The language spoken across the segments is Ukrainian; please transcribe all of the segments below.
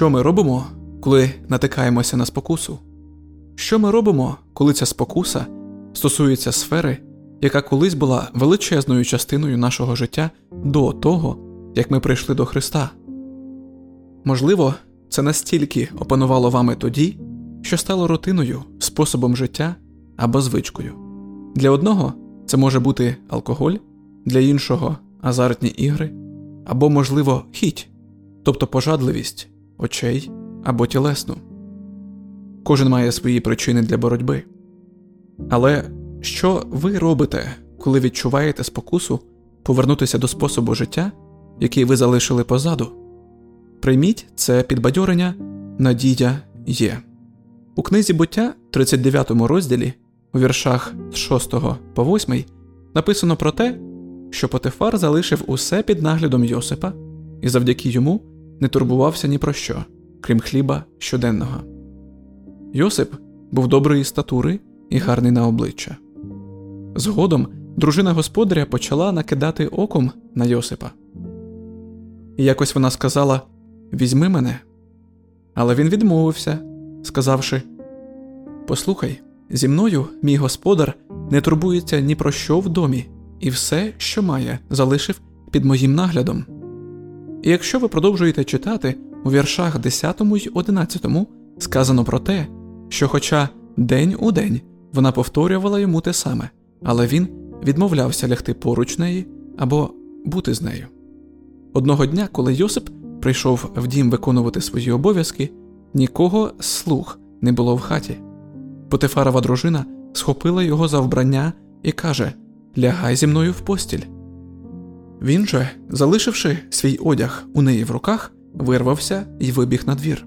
Що ми робимо, коли натикаємося на спокусу? Що ми робимо, коли ця спокуса стосується сфери, яка колись була величезною частиною нашого життя до того, як ми прийшли до Христа? Можливо, це настільки опанувало вами тоді, що стало рутиною, способом життя або звичкою. Для одного це може бути алкоголь, для іншого азартні ігри, або, можливо, хіть, тобто пожадливість очей або тілесну. Кожен має свої причини для боротьби. Але що ви робите, коли відчуваєте спокусу повернутися до способу життя, який ви залишили позаду? Прийміть це підбадьорення, надія є. У книзі буття, 39 розділі, у віршах з 6 по 8, написано про те, що Потифар залишив усе під наглядом Йосипа і завдяки йому не турбувався ні про що, крім хліба щоденного. Йосип був доброї статури і гарний на обличчя. Згодом дружина господаря почала накидати оком на Йосипа. І якось вона сказала Візьми мене. Але він відмовився, сказавши Послухай, зі мною мій господар не турбується ні про що в домі, і все, що має, залишив під моїм наглядом. І якщо ви продовжуєте читати у віршах 10 й 11 сказано про те, що, хоча день у день вона повторювала йому те саме, але він відмовлявся лягти поруч неї або бути з нею. Одного дня, коли Йосип прийшов в дім виконувати свої обов'язки, нікого з слуг не було в хаті. Потефарова дружина схопила його за вбрання і каже Лягай зі мною в постіль. Він же, залишивши свій одяг у неї в руках, вирвався і вибіг на двір.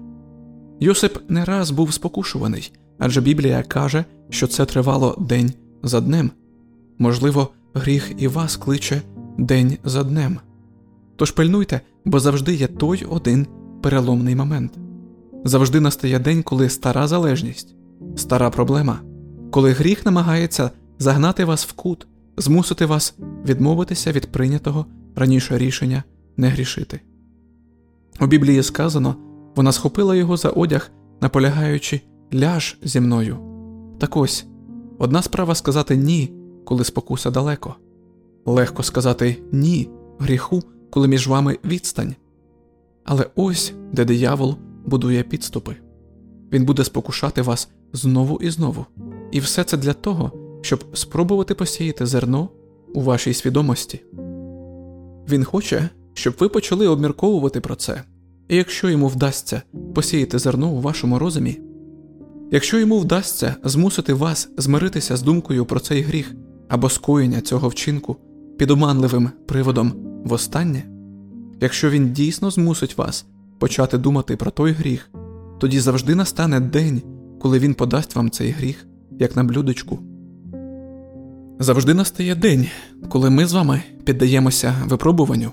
Йосип не раз був спокушуваний, адже Біблія каже, що це тривало день за днем. Можливо, гріх і вас кличе день за днем. Тож пильнуйте, бо завжди є той один переломний момент. Завжди настає день, коли стара залежність, стара проблема, коли гріх намагається загнати вас в кут, змусити вас відмовитися від прийнятого раніше рішення не грішити. У Біблії сказано вона схопила його за одяг, наполягаючи ляж зі мною. Так ось одна справа сказати ні, коли спокуса далеко, легко сказати ні гріху, коли між вами відстань. Але ось де диявол будує підступи. Він буде спокушати вас знову і знову, і все це для того, щоб спробувати посіяти зерно у вашій свідомості. Він хоче, щоб ви почали обмірковувати про це, і якщо йому вдасться посіяти зерно у вашому розумі, якщо йому вдасться змусити вас змиритися з думкою про цей гріх або скоєння цього вчинку під оманливим приводом востаннє, якщо він дійсно змусить вас почати думати про той гріх, тоді завжди настане день, коли він подасть вам цей гріх, як на блюдечку. Завжди настає день, коли ми з вами піддаємося випробуванню,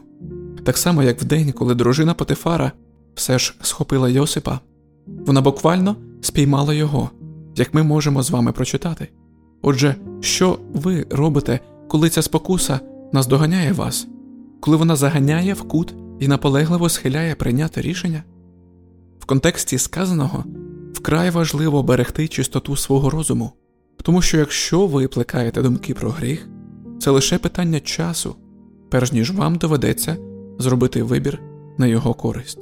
так само, як в день, коли дружина Потифара все ж схопила Йосипа, вона буквально спіймала його, як ми можемо з вами прочитати. Отже, що ви робите, коли ця спокуса наздоганяє вас, коли вона заганяє в кут і наполегливо схиляє прийняти рішення? В контексті сказаного вкрай важливо берегти чистоту свого розуму. Тому що якщо ви плекаєте думки про гріх, це лише питання часу, перш ніж вам доведеться зробити вибір на його користь.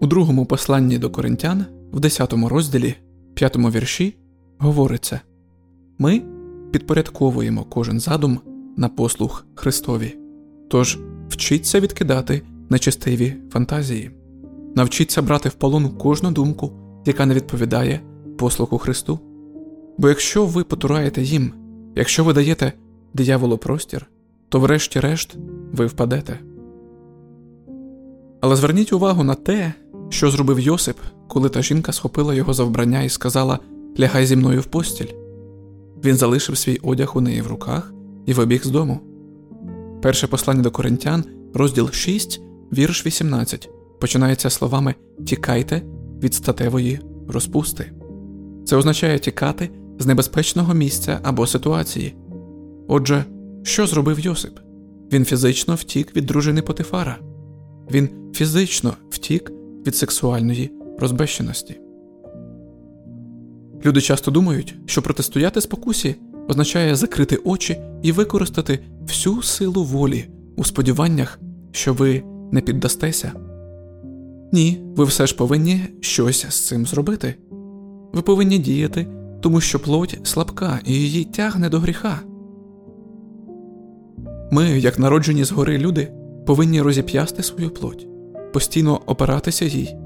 У другому посланні до коринтян, в 10 розділі, 5 вірші, говориться ми підпорядковуємо кожен задум на послух Христові, тож вчіться відкидати нечистиві фантазії, навчіться брати в полон кожну думку, яка не відповідає послуху Христу. Бо якщо ви потураєте їм, якщо ви даєте дияволу простір, то врешті-решт ви впадете. Але зверніть увагу на те, що зробив Йосип, коли та жінка схопила його за вбрання і сказала Лягай зі мною в постіль. Він залишив свій одяг у неї в руках і вибіг з дому. Перше послання до коринтян, розділ 6, вірш 18, починається словами Тікайте від статевої розпусти. Це означає тікати з небезпечного місця або ситуації. Отже, що зробив Йосип? Він фізично втік від дружини Потифара, він фізично втік від сексуальної розбещеності. Люди часто думають, що протистояти спокусі означає закрити очі і використати всю силу волі у сподіваннях, що ви не піддастеся. Ні, ви все ж повинні щось з цим зробити. Ви повинні діяти, тому що плоть слабка і її тягне до гріха. Ми, як народжені згори люди, повинні розіп'ясти свою плоть, постійно опиратися їй,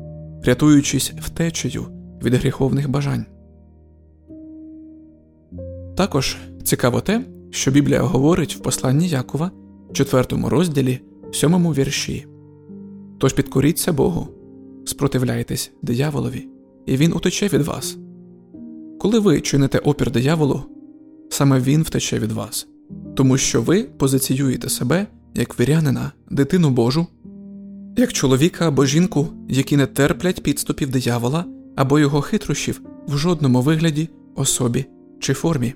рятуючись втечею від гріховних бажань. Також цікаво те, що Біблія говорить в посланні Якова, 4 розділі, 7 вірші Тож підкоріться Богу, спротивляйтесь дияволові, і він утече від вас. Коли ви чините опір дияволу, саме він втече від вас, тому що ви позиціюєте себе як вірянина, дитину Божу, як чоловіка або жінку, які не терплять підступів диявола або його хитрощів в жодному вигляді, особі чи формі.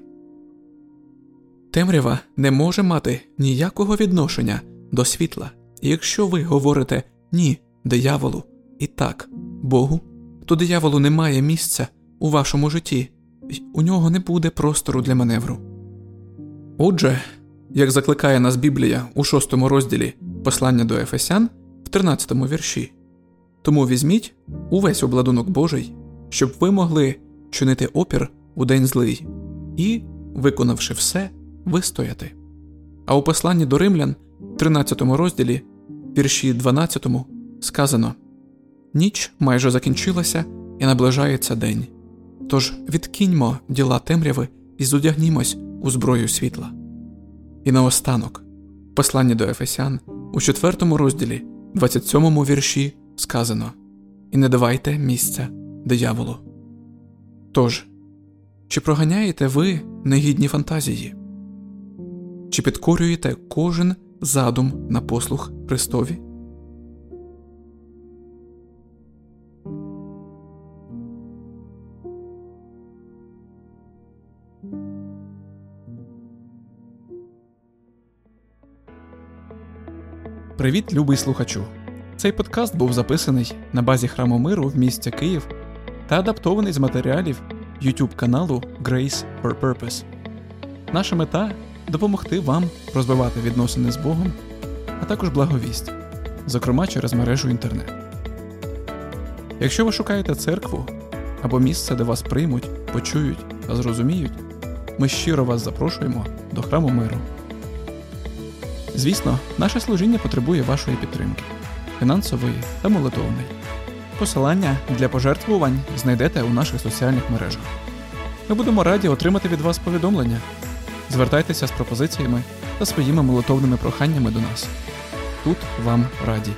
Темрява не може мати ніякого відношення до світла, і якщо ви говорите ні дияволу і так Богу, то дияволу немає місця у вашому житті, у нього не буде простору для маневру. Отже, як закликає нас Біблія у шостому розділі послання до Ефесян в 13 вірші, тому візьміть увесь обладунок Божий, щоб ви могли чинити опір у день злий і, виконавши все, вистояти. А у посланні до римлян, 13 розділі, вірші 12, сказано Ніч майже закінчилася і наближається день. Тож відкиньмо діла темряви і зодягнімось у зброю світла. І наостанок, послання до Ефесян у 4 розділі, 27 вірші сказано І не давайте місця дияволу. Тож, чи проганяєте ви негідні фантазії? Чи підкорюєте кожен задум на послух Христові? Привіт, любий слухачу! Цей подкаст був записаний на базі храму миру в місті Київ та адаптований з матеріалів YouTube каналу Grace for Purpose. Наша мета допомогти вам розвивати відносини з Богом, а також благовість, зокрема через мережу інтернет. Якщо ви шукаєте церкву або місце, де вас приймуть, почують та зрозуміють, ми щиро вас запрошуємо до храму миру. Звісно, наше служіння потребує вашої підтримки, фінансової та молитовної. Посилання для пожертвувань знайдете у наших соціальних мережах. Ми будемо раді отримати від вас повідомлення. Звертайтеся з пропозиціями та своїми молитовними проханнями до нас. Тут вам раді.